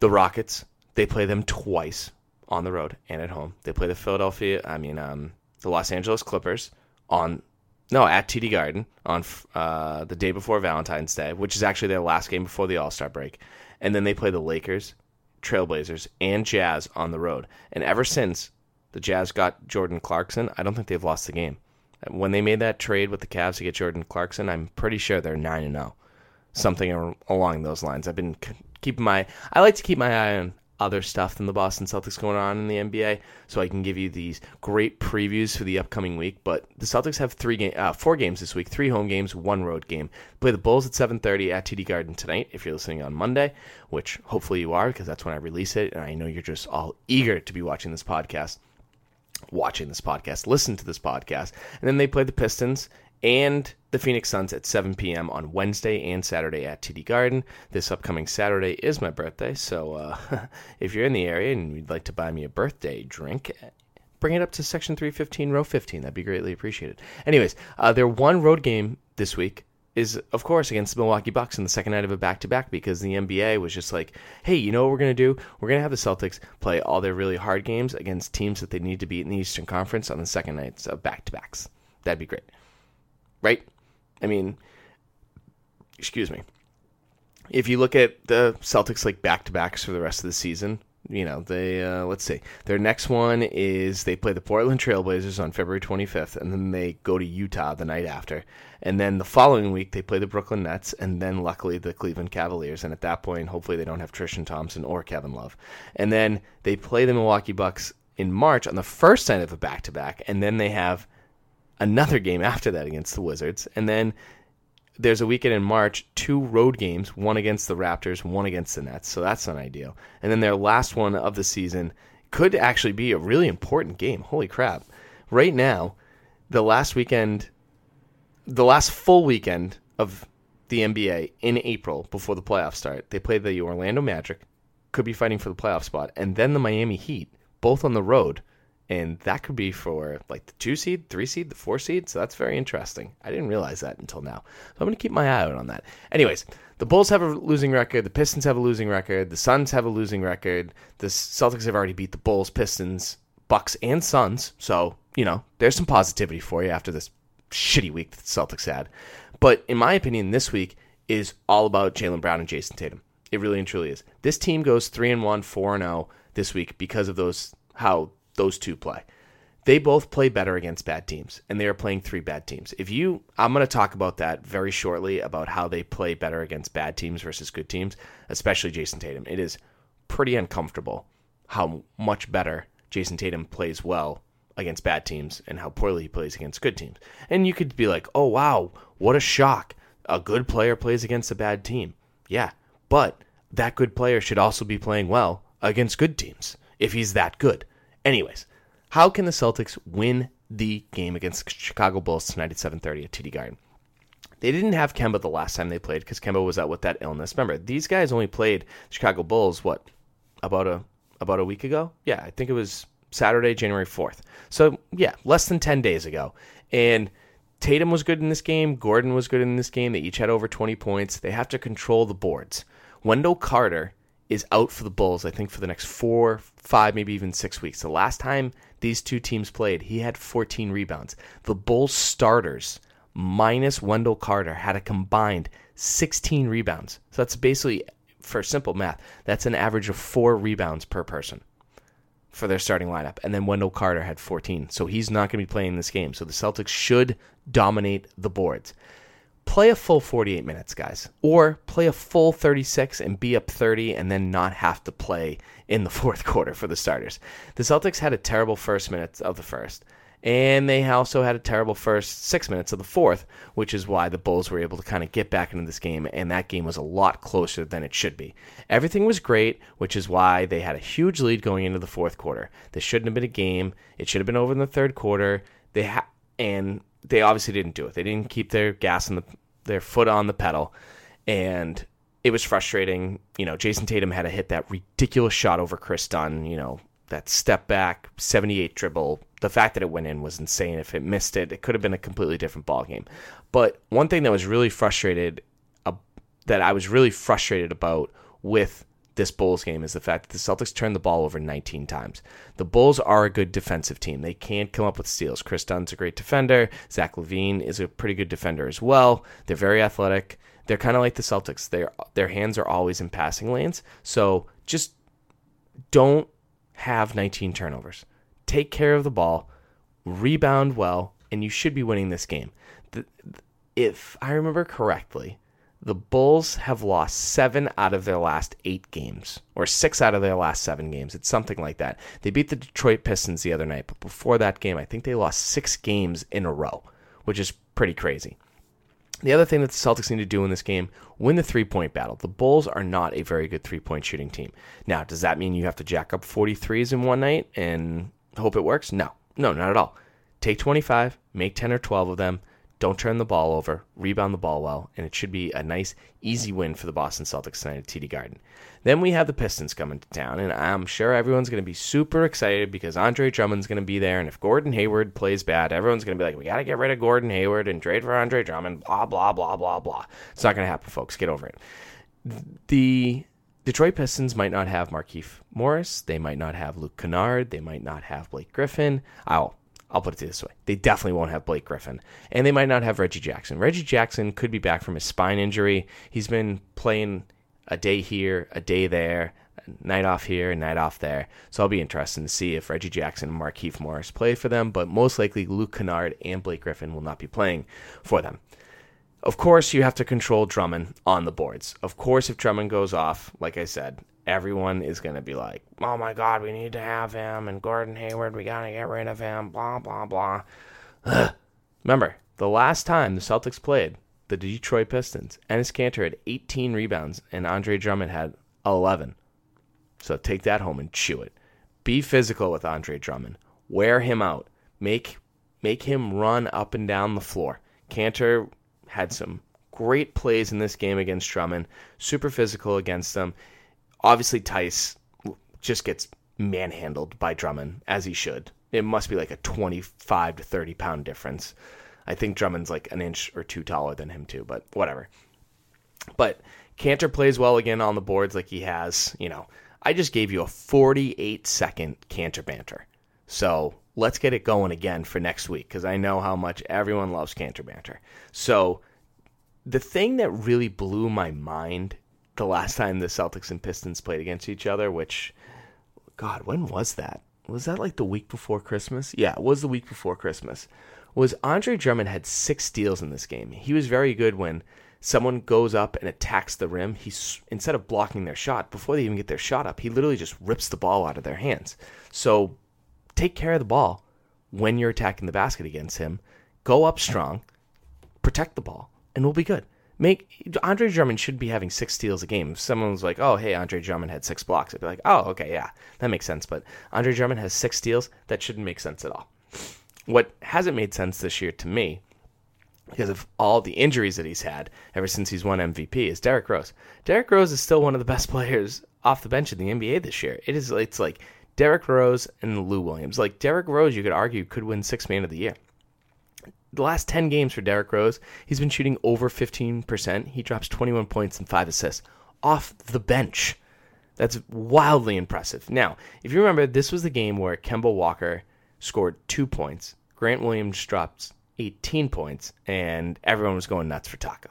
The Rockets, they play them twice on the road and at home. They play the Philadelphia, I mean, um, the Los Angeles Clippers on, no, at TD Garden on uh, the day before Valentine's Day, which is actually their last game before the All Star break. And then they play the Lakers, Trailblazers, and Jazz on the road. And ever since the Jazz got Jordan Clarkson, I don't think they've lost the game. When they made that trade with the Cavs to get Jordan Clarkson, I'm pretty sure they're 9 and 0. Something along those lines. I've been keeping my I like to keep my eye on other stuff than the Boston Celtics going on in the NBA, so I can give you these great previews for the upcoming week. But the Celtics have three game, uh, four games this week, three home games, one road game. Play the Bulls at 7:30 at TD Garden tonight. If you're listening on Monday, which hopefully you are, because that's when I release it, and I know you're just all eager to be watching this podcast watching this podcast, listen to this podcast. And then they play the Pistons and the Phoenix Suns at 7 p.m. on Wednesday and Saturday at TD Garden. This upcoming Saturday is my birthday, so uh, if you're in the area and you'd like to buy me a birthday drink, bring it up to section 315, row 15. That'd be greatly appreciated. Anyways, uh, their one road game this week is, of course, against the Milwaukee Bucks in the second night of a back to back because the NBA was just like, hey, you know what we're to do? We're to have the Celtics play all their really hard games against teams that they need to beat in the Eastern Conference on the second nights of back to backs. That'd be great. Right? I mean, excuse me. If you look at the Celtics like back to backs for the rest of the season, you know, they uh, let's see. Their next one is they play the Portland Trailblazers on February 25th, and then they go to Utah the night after, and then the following week they play the Brooklyn Nets, and then luckily the Cleveland Cavaliers, and at that point, hopefully they don't have Tristan Thompson or Kevin Love, and then they play the Milwaukee Bucks in March on the first night of a back to back, and then they have another game after that against the Wizards, and then there's a weekend in March, two road games, one against the Raptors, one against the Nets. So that's not ideal. And then their last one of the season could actually be a really important game. Holy crap. Right now, the last weekend, the last full weekend of the NBA in April before the playoffs start, they play the Orlando Magic, could be fighting for the playoff spot, and then the Miami Heat, both on the road and that could be for like the two seed, three seed, the four seed. So that's very interesting. I didn't realize that until now. So I'm going to keep my eye out on that. Anyways, the Bulls have a losing record. The Pistons have a losing record. The Suns have a losing record. The Celtics have already beat the Bulls, Pistons, Bucks, and Suns. So you know there's some positivity for you after this shitty week that the Celtics had. But in my opinion, this week is all about Jaylen Brown and Jayson Tatum. It really and truly is. This team goes three and one, four and zero this week because of those how those two play. They both play better against bad teams, and they are playing three bad teams. If you, I'm going to talk about that very shortly about how they play better against bad teams versus good teams, especially Jayson Tatum. It is pretty uncomfortable how much better Jayson Tatum plays well against bad teams and how poorly he plays against good teams. And you could be like, oh, wow, what a shock. A good player plays against a bad team. Yeah, but that good player should also be playing well against good teams if he's that good. Anyways, how can the Celtics win the game against Chicago Bulls tonight at 7:30 at TD Garden? They didn't have Kemba the last time they played because Kemba was out with that illness. Remember, these guys only played Chicago Bulls what about a about a week ago? Yeah, I think it was Saturday, January 4th. So, yeah, less than 10 days ago. And Tatum was good in this game, Gordon was good in this game. They each had over 20 points. They have to control the boards. Wendell Carter is out for the Bulls, I think, for the next four, five, maybe even six weeks. The last time these two teams played, he had 14 rebounds. The Bulls starters, minus Wendell Carter, had a combined 16 rebounds. So that's basically, for simple math, that's an average of four rebounds per person for their starting lineup. And then Wendell Carter had 14. So he's not going to be playing this game. So the Celtics should dominate the boards play a full 48 minutes, guys, or play a full 36 and be up 30 and then not have to play in the fourth quarter for the starters. The Celtics had a terrible first minutes of the first, and they also had a terrible first six minutes of the fourth, which is why the Bulls were able to kind of get back into this game, and that game was a lot closer than it should be. Everything was great, which is why they had a huge lead going into the fourth quarter. This shouldn't have been a game. It should have been over in the third quarter. They ha- and they obviously didn't do it. They didn't keep their gas on the their foot on the pedal, and it was frustrating. You know, Jayson Tatum had to hit that ridiculous shot over Kris Dunn. You know, that step back 78 dribble. The fact that it went in was insane. If it missed it, it could have been a completely different ball game. But one thing that was really frustrated, uh, that I was really frustrated about with this Bulls game is the fact that the Celtics turned the ball over 19 times. The Bulls are a good defensive team. They can't come up with steals. Kris Dunn's a great defender. Zach LaVine is a pretty good defender as well. They're very athletic. They're kind of like the Celtics. Their their hands are always in passing lanes. So just don't have 19 turnovers. Take care of the ball, rebound well, and you should be winning this game. The, if I remember correctly, The Bulls have lost seven out of their last eight games, or six out of their last seven games. It's something like that. They beat the Detroit Pistons the other night, but before that game, I think they lost six games in a row, which is pretty crazy. The other thing that the Celtics need to do in this game, win the three point battle. The Bulls are not a very good three point shooting team. Now, does that mean you have to jack up 43s in one night and hope it works? No, no, not at all. Take 25, make 10 or 12 of them, don't turn the ball over, rebound the ball well, and it should be a nice, easy win for the Boston Celtics tonight at TD Garden. Then we have the Pistons coming to town, and I'm sure everyone's going to be super excited because Andre Drummond's going to be there. And if Gordon Hayward plays bad, everyone's going to be like, we got to get rid of Gordon Hayward and trade for Andre Drummond, blah, blah, blah, blah, blah. It's not going to happen, folks. Get over it. The Detroit Pistons might not have Markieff Morris. They might not have Luke Kennard. They might not have Blake Griffin. I'll I'll put it this way. They definitely won't have Blake Griffin. And they might not have Reggie Jackson. Reggie Jackson could be back from his spine injury. He's been playing a day here, a day there, a night off here, a night off there. So I'll be interested to see if Reggie Jackson and Markieff Morris play for them, but most likely Luke Kennard and Blake Griffin will not be playing for them. Of course, you have to control Drummond on the boards. Of course, if Drummond goes off, like I said, everyone is going to be like, oh my God, we need to have him. And Gordon Hayward, we got to get rid of him. Blah, blah, blah. Remember, the last time the Celtics played the Detroit Pistons, Enes Kanter had 18 rebounds and Andre Drummond had 11. So take that home and chew it. Be physical with Andre Drummond. Wear him out. Make make him run up and down the floor. Kanter had some great plays in this game against Drummond. Super physical against them. Obviously, Theis just gets manhandled by Drummond as he should. It must be like a 25 to 30 pound difference. I think Drummond's like an inch or two taller than him too, but whatever. But Kanter plays well again on the boards like he has. You know, I just gave you a 48 second Kanter banter. So let's get it going again for next week because I know how much everyone loves Kanter banter. So the thing that really blew my mind the last time the Celtics and Pistons played against each other, which, God, when was that? Was that like the week before Christmas? Yeah, it was the week before Christmas. Was Andre Drummond had six steals in this game. He was very good when someone goes up and attacks the rim. He's instead of blocking their shot before they even get their shot up, he literally just rips the ball out of their hands. So take care of the ball when you're attacking the basket against him. Go up strong, protect the ball, and we'll be good. Make Andre Drummond should be having six steals a game. If someone's like, "Oh, hey, Andre Drummond had six blocks," I'd be like, "Oh, okay, yeah, that makes sense." But Andre Drummond has six steals. That shouldn't make sense at all. What hasn't made sense this year to me, because of all the injuries that he's had ever since he's won MVP, is Derrick Rose. Derrick Rose is still one of the best players off the bench in the NBA this year. It is. It's like Derrick Rose and Lou Williams. Like Derrick Rose, you could argue could win Six Man of the Year the last 10 games for Derrick Rose, he's been shooting over 15%. He drops 21 points and 5 assists off the bench. That's wildly impressive. Now, if you remember, this was the game where Kemba Walker scored two points, Grant Williams dropped 18 points, and everyone was going nuts for Tacko.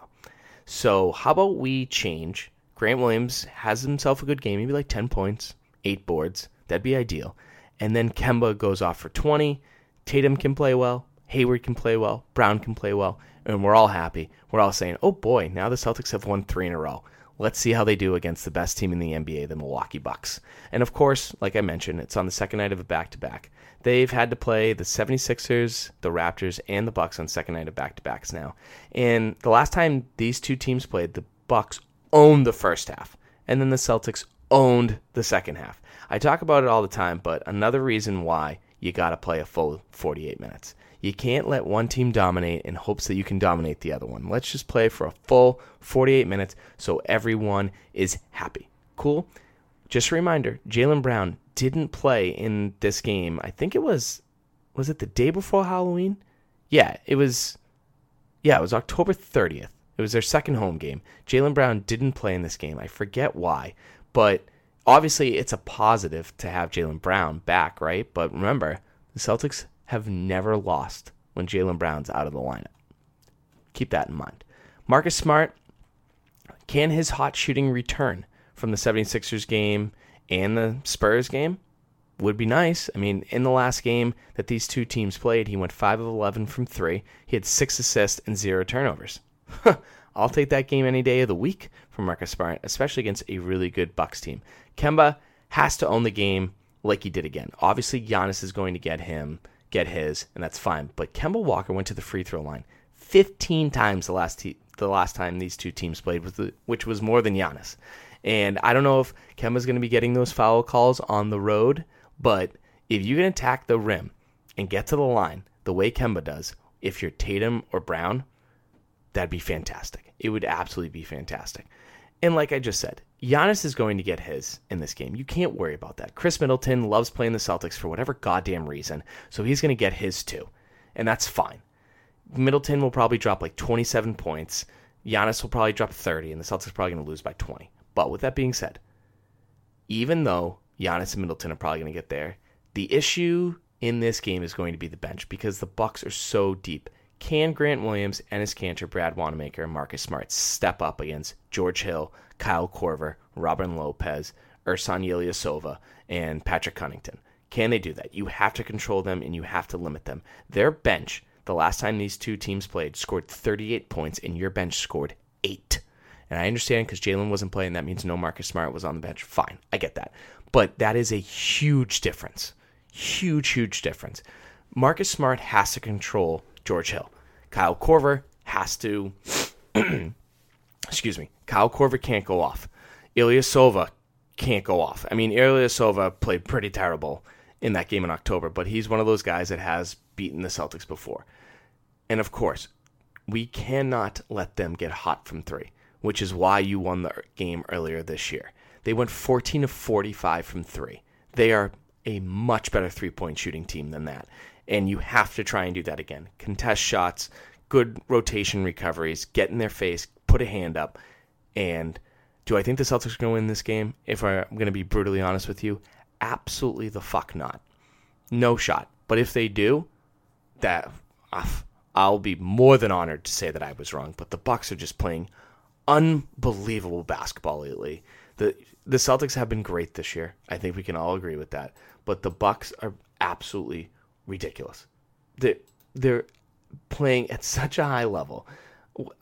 So, how about we change? Grant Williams has himself a good game, maybe like 10 points, 8 boards. That'd be ideal. And then Kemba goes off for 20. Tatum can play well. Hayward can play well, Brown can play well, and we're all happy. We're all saying, oh boy, now the Celtics have won three in a row. Let's see how they do against the best team in the NBA, the Milwaukee Bucks. And of course, like I mentioned, it's on the second night of a back to back. They've had to play the 76ers, the Raptors, and the Bucks on second night of back to backs now. And the last time these two teams played, the Bucks owned the first half, and then the Celtics owned the second half. I talk about it all the time, but another reason why you got to play a full 48 minutes. You can't let one team dominate in hopes that you can dominate the other one. Let's just play for a full 48 minutes so everyone is happy. Cool? Just a reminder Jaylen Brown didn't play in this game. I think it was, was it the day before Halloween? Yeah, it was, yeah, it was October 30th. It was their second home game. Jaylen Brown didn't play in this game. I forget why, but obviously it's a positive to have Jaylen Brown back, right? But remember, the Celtics have never lost when Jaylen Brown's out of the lineup. Keep that in mind. Marcus Smart, can his hot shooting return from the 76ers game and the Spurs game? Would be nice. I mean, in the last game that these two teams played, he went 5 of 11 from 3. He had 6 assists and 0 turnovers. I'll take that game any day of the week from Marcus Smart, especially against a really good Bucks team. Kemba has to own the game like he did again. Obviously, Giannis is going to get him, get his, and that's fine. But Kemba Walker went to the free throw line 15 times the last te- the last time these two teams played, which was more than Giannis. And I don't know if Kemba's going to be getting those foul calls on the road, but if you can attack the rim and get to the line the way Kemba does, if you're Tatum or Brown, that'd be fantastic. It would absolutely be fantastic. And like I just said, Giannis is going to get his in this game. You can't worry about that. Khris Middleton loves playing the Celtics for whatever goddamn reason, so he's going to get his too. And that's fine. Middleton will probably drop like 27 points. Giannis will probably drop 30, and the Celtics are probably going to lose by 20. But with that being said, even though Giannis and Middleton are probably going to get there, the issue in this game is going to be the bench because the Bucks are so deep. Can Grant Williams, Enes Kanter, Brad Wanamaker, and Marcus Smart step up against George Hill, Kyle Korver, Robin Lopez, Ersan Ilyasova, and Patrick Connaughton? Can they do that? You have to control them and you have to limit them. Their bench, the last time these two teams played, scored 38 points, and your bench scored eight. And I understand because Jaylen wasn't playing, that means no Marcus Smart was on the bench. Fine, I get that. But that is a huge difference. Huge, huge difference. Marcus Smart has to control George Hill. Kyle Korver has to. excuse me. Kyle Korver can't go off. Ilyasova can't go off. I mean, Ilyasova played pretty terrible in that game in October, but he's one of those guys that has beaten the Celtics before. And of course, we cannot let them get hot from three which is why you won the game earlier this year. They went 14 of 45 from three. They are a much better three point shooting team than that. And you have to try and do that again. Contest shots, good rotation recoveries, get in their face, put a hand up. And do I think the Celtics are going to win this game? If I'm going to be brutally honest with you, absolutely the fuck not. No shot. But if they do, that ah, I'll be more than honored to say that I was wrong. But the Bucks are just playing unbelievable basketball lately. The the Celtics have been great this year. I think we can all agree with that. But the Bucks are absolutely ridiculous. They're, they're playing at such a high level.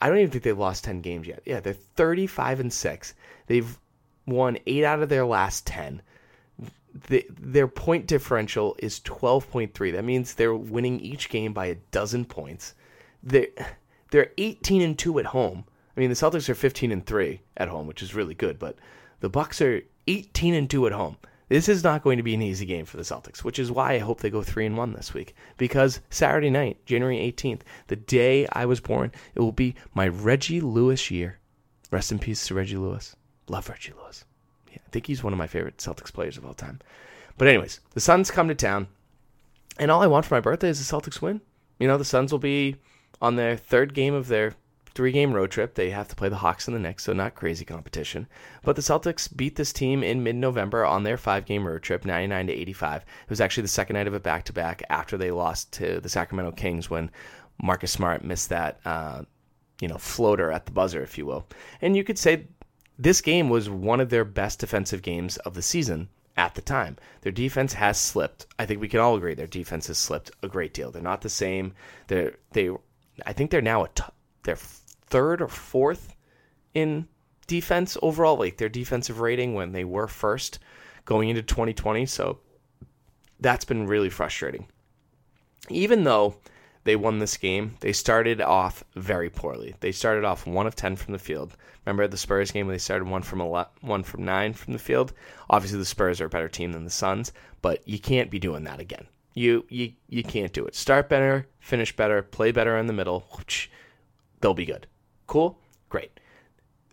I don't even think they've lost 10 games yet. Yeah, they're 35 and 6. They've won 8 out of their last 10. The, their point differential is 12.3. That means they're winning each game by a dozen points. They're, they're 18 and 2 at home. I mean, the Celtics are 15 and 3 at home, which is really good, but the Bucks are 18 and 2 at home. This is not going to be an easy game for the Celtics, which is why I hope they go 3 and 1 this week because Saturday night, January 18th, the day I was born, it will be my Reggie Lewis year. Rest in peace to Reggie Lewis. Love Reggie Lewis. Yeah, I think he's one of my favorite Celtics players of all time. But anyways, the Suns come to town, and all I want for my birthday is the Celtics win. You know, the Suns will be on their third game of their three game road trip. They have to play the Hawks and the Knicks, so not crazy competition. But the Celtics beat this team in mid November on their five game road trip, 99 to 85. It was actually the second night of a back to back after they lost to the Sacramento Kings when Marcus Smart missed that, uh, you know, floater at the buzzer, if you will. And you could say this game was one of their best defensive games of the season at the time. Their defense has slipped. I think we can all agree their defense has slipped a great deal. They're not the same. They're they I think they're now a t- they're third or fourth in defense overall, like their defensive rating when they were first going into 2020. So that's been really frustrating. Even though they won this game, they started off very poorly. They started off one of 10 from the field. Remember the Spurs game where they started one from 11, one from 9 from the field? Obviously the Spurs are a better team than the Suns, but you can't be doing that again. You you you can't do it. Start better, finish better, play better in the middle. They'll be good. Cool? Great.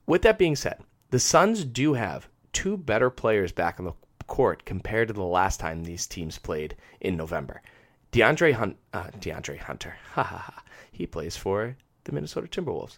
With that being said, the Suns do have two better players back on the court compared to the last time these teams played in November. DeAndre Hunt, uh, DeAndre Hunter, ha ha ha. He plays for the Minnesota Timberwolves.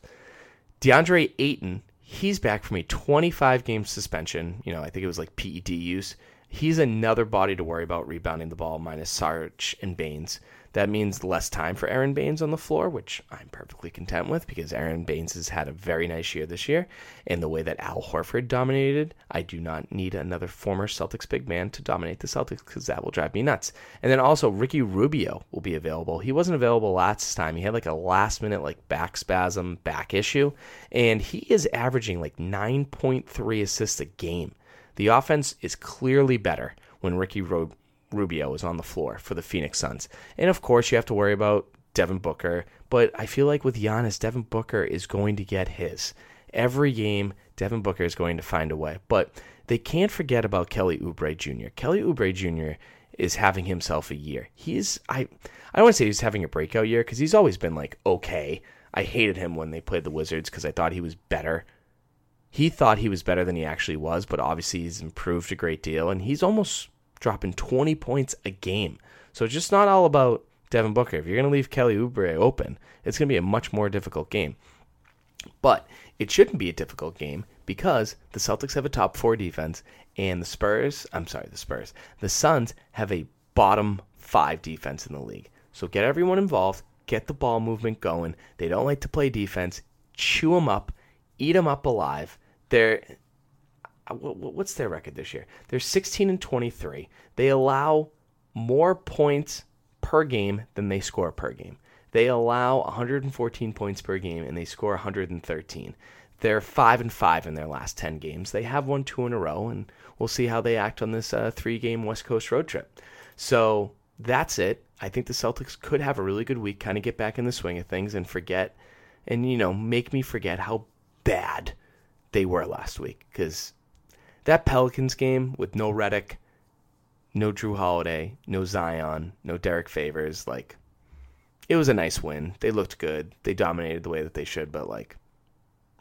DeAndre Ayton, he's back from a 25 game suspension. You know, I think it was like PED use. He's another body to worry about rebounding the ball minus Sarge and Baynes. That means less time for Aron Baynes on the floor, which I'm perfectly content with because Aron Baynes has had a very nice year this year. And the way that Al Horford dominated, I do not need another former Celtics big man to dominate the Celtics because that will drive me nuts. And then also Ricky Rubio will be available. He wasn't available last time. He had like a last minute like back spasm back issue, and he is averaging like 9.3 assists a game. The offense is clearly better when Ricky Ro- Rubio is on the floor for the Phoenix Suns. And of course, you have to worry about Devin Booker, but I feel like with Giannis, Devin Booker is going to get his. Every game, Devin Booker is going to find a way. But they can't forget about Kelly Oubre Jr. Kelly Oubre Jr. is having himself a year. He's I I don't want to say he's having a breakout year because he's always been like okay. I hated him when they played the Wizards because I thought he was better. He thought he was better than he actually was, but obviously he's improved a great deal, and he's almost dropping 20 points a game. So it's just not all about Devin Booker. If you're going to leave Kelly Oubre open, it's going to be a much more difficult game. But it shouldn't be a difficult game because the Celtics have a top four defense and the Spurs, I'm sorry, the Spurs, the Suns have a bottom five defense in the league. So get everyone involved, get the ball movement going. They don't like to play defense. Chew them up, eat them up alive. They're what's their record this year? They're 16 and 23. They allow more points per game than they score per game. They allow 114 points per game and they score 113. They're 5 and 5 in their last 10 games. They have won two in a row and we'll see how they act on this uh, three-game West Coast road trip. So, that's it. I think the Celtics could have a really good week, kind of get back in the swing of things and forget and you know, make me forget how bad they were last week cuz that Pelicans game with no Redick, no Jrue Holiday, no Zion, no Derrick Favors, like it was a nice win. They looked good. They dominated the way that they should, but like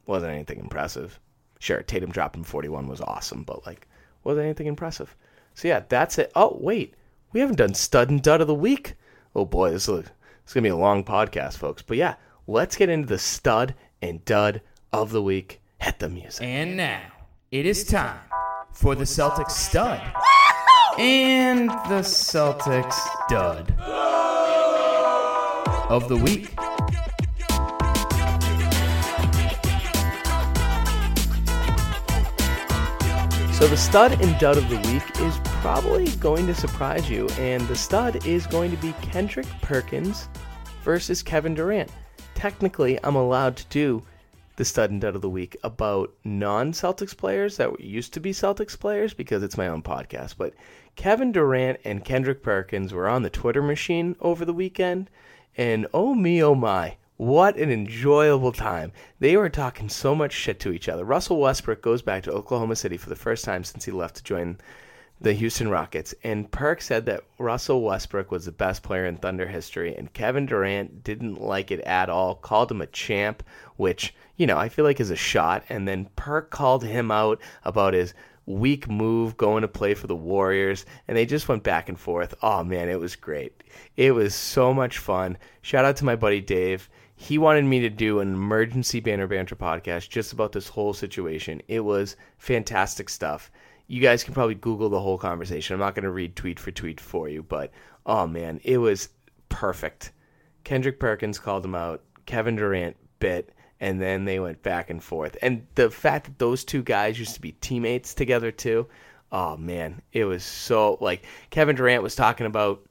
wasn't anything impressive. Sure, Tatum dropping 41 was awesome, but like wasn't anything impressive. So yeah, that's it. Oh, wait. We haven't done stud and dud of the week. Oh boy, this is, this is going to be a long podcast, folks. But yeah, let's get into the stud and dud of the week. Hit the music. And now it is time for the Celtics stud and the Celtics dud of the week. So the stud and dud of the week is probably going to surprise you, and the stud is going to be Kendrick Perkins versus Kevin Durant. Technically, I'm allowed to do the stud and dud of the week about non Celtics players that used to be Celtics players because it's my own podcast. But Kevin Durant and Kendrick Perkins were on the Twitter machine over the weekend, and oh me, oh my, what an enjoyable time. They were talking so much shit to each other. Russell Westbrook goes back to Oklahoma City for the first time since he left to join the Houston Rockets. And Perk said that Russell Westbrook was the best player in Thunder history, and Kevin Durant didn't like it at all, called him a champ, which, you know, I feel like is a shot. And then Perk called him out about his weak move going to play for the Warriors, and they just went back and forth. Oh man, it was great. It was so much fun. Shout out to my buddy Dave he wanted me to do an emergency banner banter podcast just about this whole situation. It was fantastic stuff. You guys can probably Google the whole conversation. I'm not going to read tweet for tweet for you, but oh man, it was perfect. Kendrick Perkins called him out. Kevin Durant bit, and then they went back and forth. And the fact that those two guys used to be teammates together too. Oh man, it was so like Kevin Durant was talking about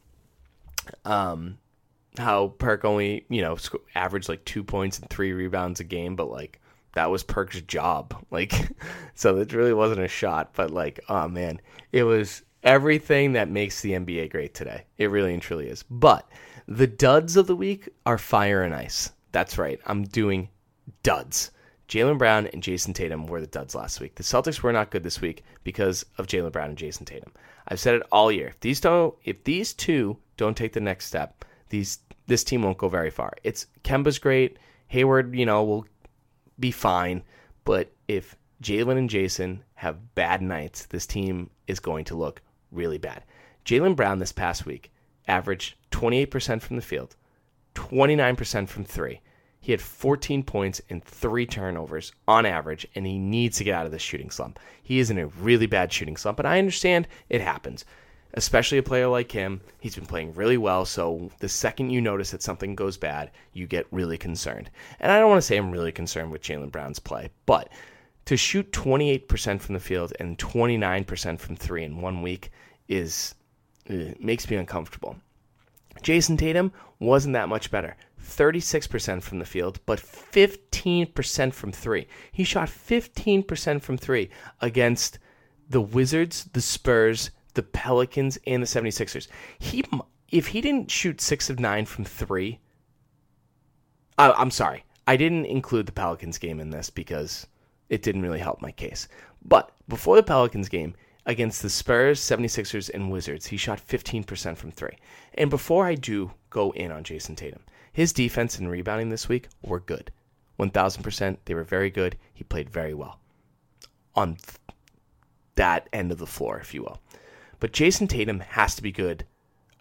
um how Perk only, you know, averaged like two points and three rebounds a game, but like that was Perk's job. Like, so it really wasn't a shot, but like, oh man, it was everything that makes the NBA great today. It really and truly is. But the duds of the week are fire and ice. That's right. I'm doing duds. Jaylen Brown and Jayson Tatum were the duds last week. The Celtics were not good this week because of Jaylen Brown and Jayson Tatum. I've said it all year. If these don't, if these two don't take the next step, these this team won't go very far. It's Kemba's great. Hayward, you know, will be fine. But if Jaylen and Jayson have bad nights, this team is going to look really bad. Jaylen Brown this past week averaged 28% from the field, 29% from three. He had 14 points and three turnovers on average, and he needs to get out of this shooting slump. He is in a really bad shooting slump, and I understand it happens, especially a player like him. He's been playing really well, so the second you notice that something goes bad, you get really concerned. And I don't want to say I'm really concerned with Jaylen Brown's play, but to shoot 28% from the field and 29% from three in one week is uh, makes me uncomfortable. Jayson Tatum wasn't that much better. 36% from the field, but 15% from three. He shot 15% from three against the Wizards, the Spurs, the Pelicans, and the 76ers. He, if he didn't shoot six of nine from three, I, I'm sorry. I didn't include the Pelicans game in this because it didn't really help my case. But before the Pelicans game, against the Spurs, 76ers, and Wizards, he shot 15% from three. And before I do go in on Jayson Tatum, his defense and rebounding this week were good. 1000%. They were very good. He played very well on th- that end of the floor, if you will. But Jayson Tatum has to be good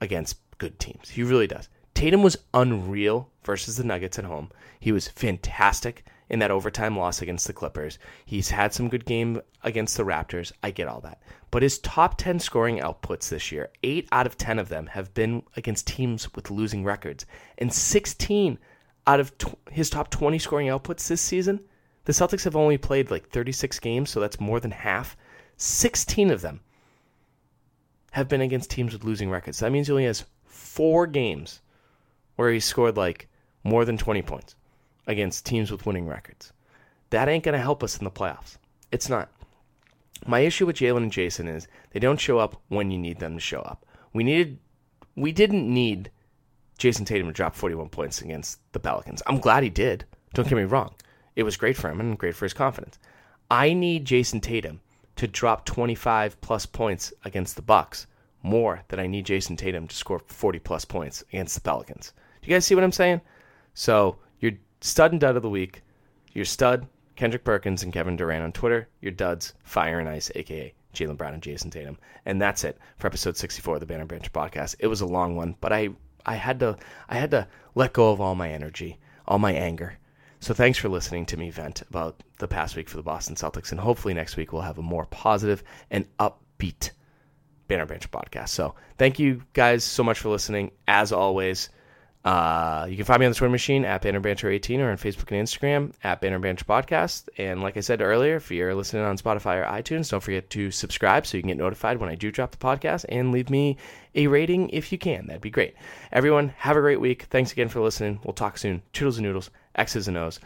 against good teams. He really does. Tatum was unreal versus the Nuggets at home. He was fantastic in that overtime loss against the Clippers. He's had some good game against the Raptors. I get all that. But his top 10 scoring outputs this year, 8 out of 10 of them have been against teams with losing records. And 16 out of tw- his top 20 scoring outputs this season, the Celtics have only played like 36 games, so that's more than half. 16 of them have been against teams with losing records. That means he only has 4 games where he scored like more than 20 points against teams with winning records. That ain't going to help us in the playoffs. It's not. My issue with Jaylen and Jayson is they don't show up when you need them to show up. We needed, we didn't need Jayson Tatum to drop 41 points against the Pelicans. I'm glad he did. Don't get me wrong. It was great for him and great for his confidence. I need Jayson Tatum to drop 25 plus points against the Bucks more than I need Jayson Tatum to score 40 plus points against the Pelicans. Do you guys see what I'm saying? So your stud and dud of the week, your stud Kendrick Perkins and Kevin Durant on Twitter, your duds Fire and Ice, aka Jaylen Brown and Jayson Tatum, and that's it for episode 64 of the Banner Banter podcast. It was a long one, but I I had to I had to let go of all my energy, all my anger. So thanks for listening to me vent about the past week for the Boston Celtics, and hopefully next week we'll have a more positive and upbeat Banner Banter podcast. So thank you guys so much for listening. As always, uh, you can find me on the Twitter machine at Banner Banter 18 or on Facebook and Instagram at Banner Banter Podcast. And like I said earlier, if you're listening on Spotify or iTunes, don't forget to subscribe so you can get notified when I do drop the podcast and leave me a rating if you can. That'd be great. Everyone, have a great week. Thanks again for listening. We'll talk soon. Toodles and noodles, X's and O's.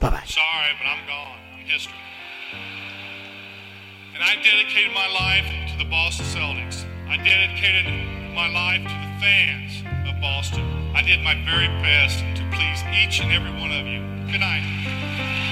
Bye bye. Sorry, but I'm gone. I'm history. And I dedicated my life to the Boston Celtics. I dedicated my life to the fans of Boston. I did my very best to please each and every one of you. Good night.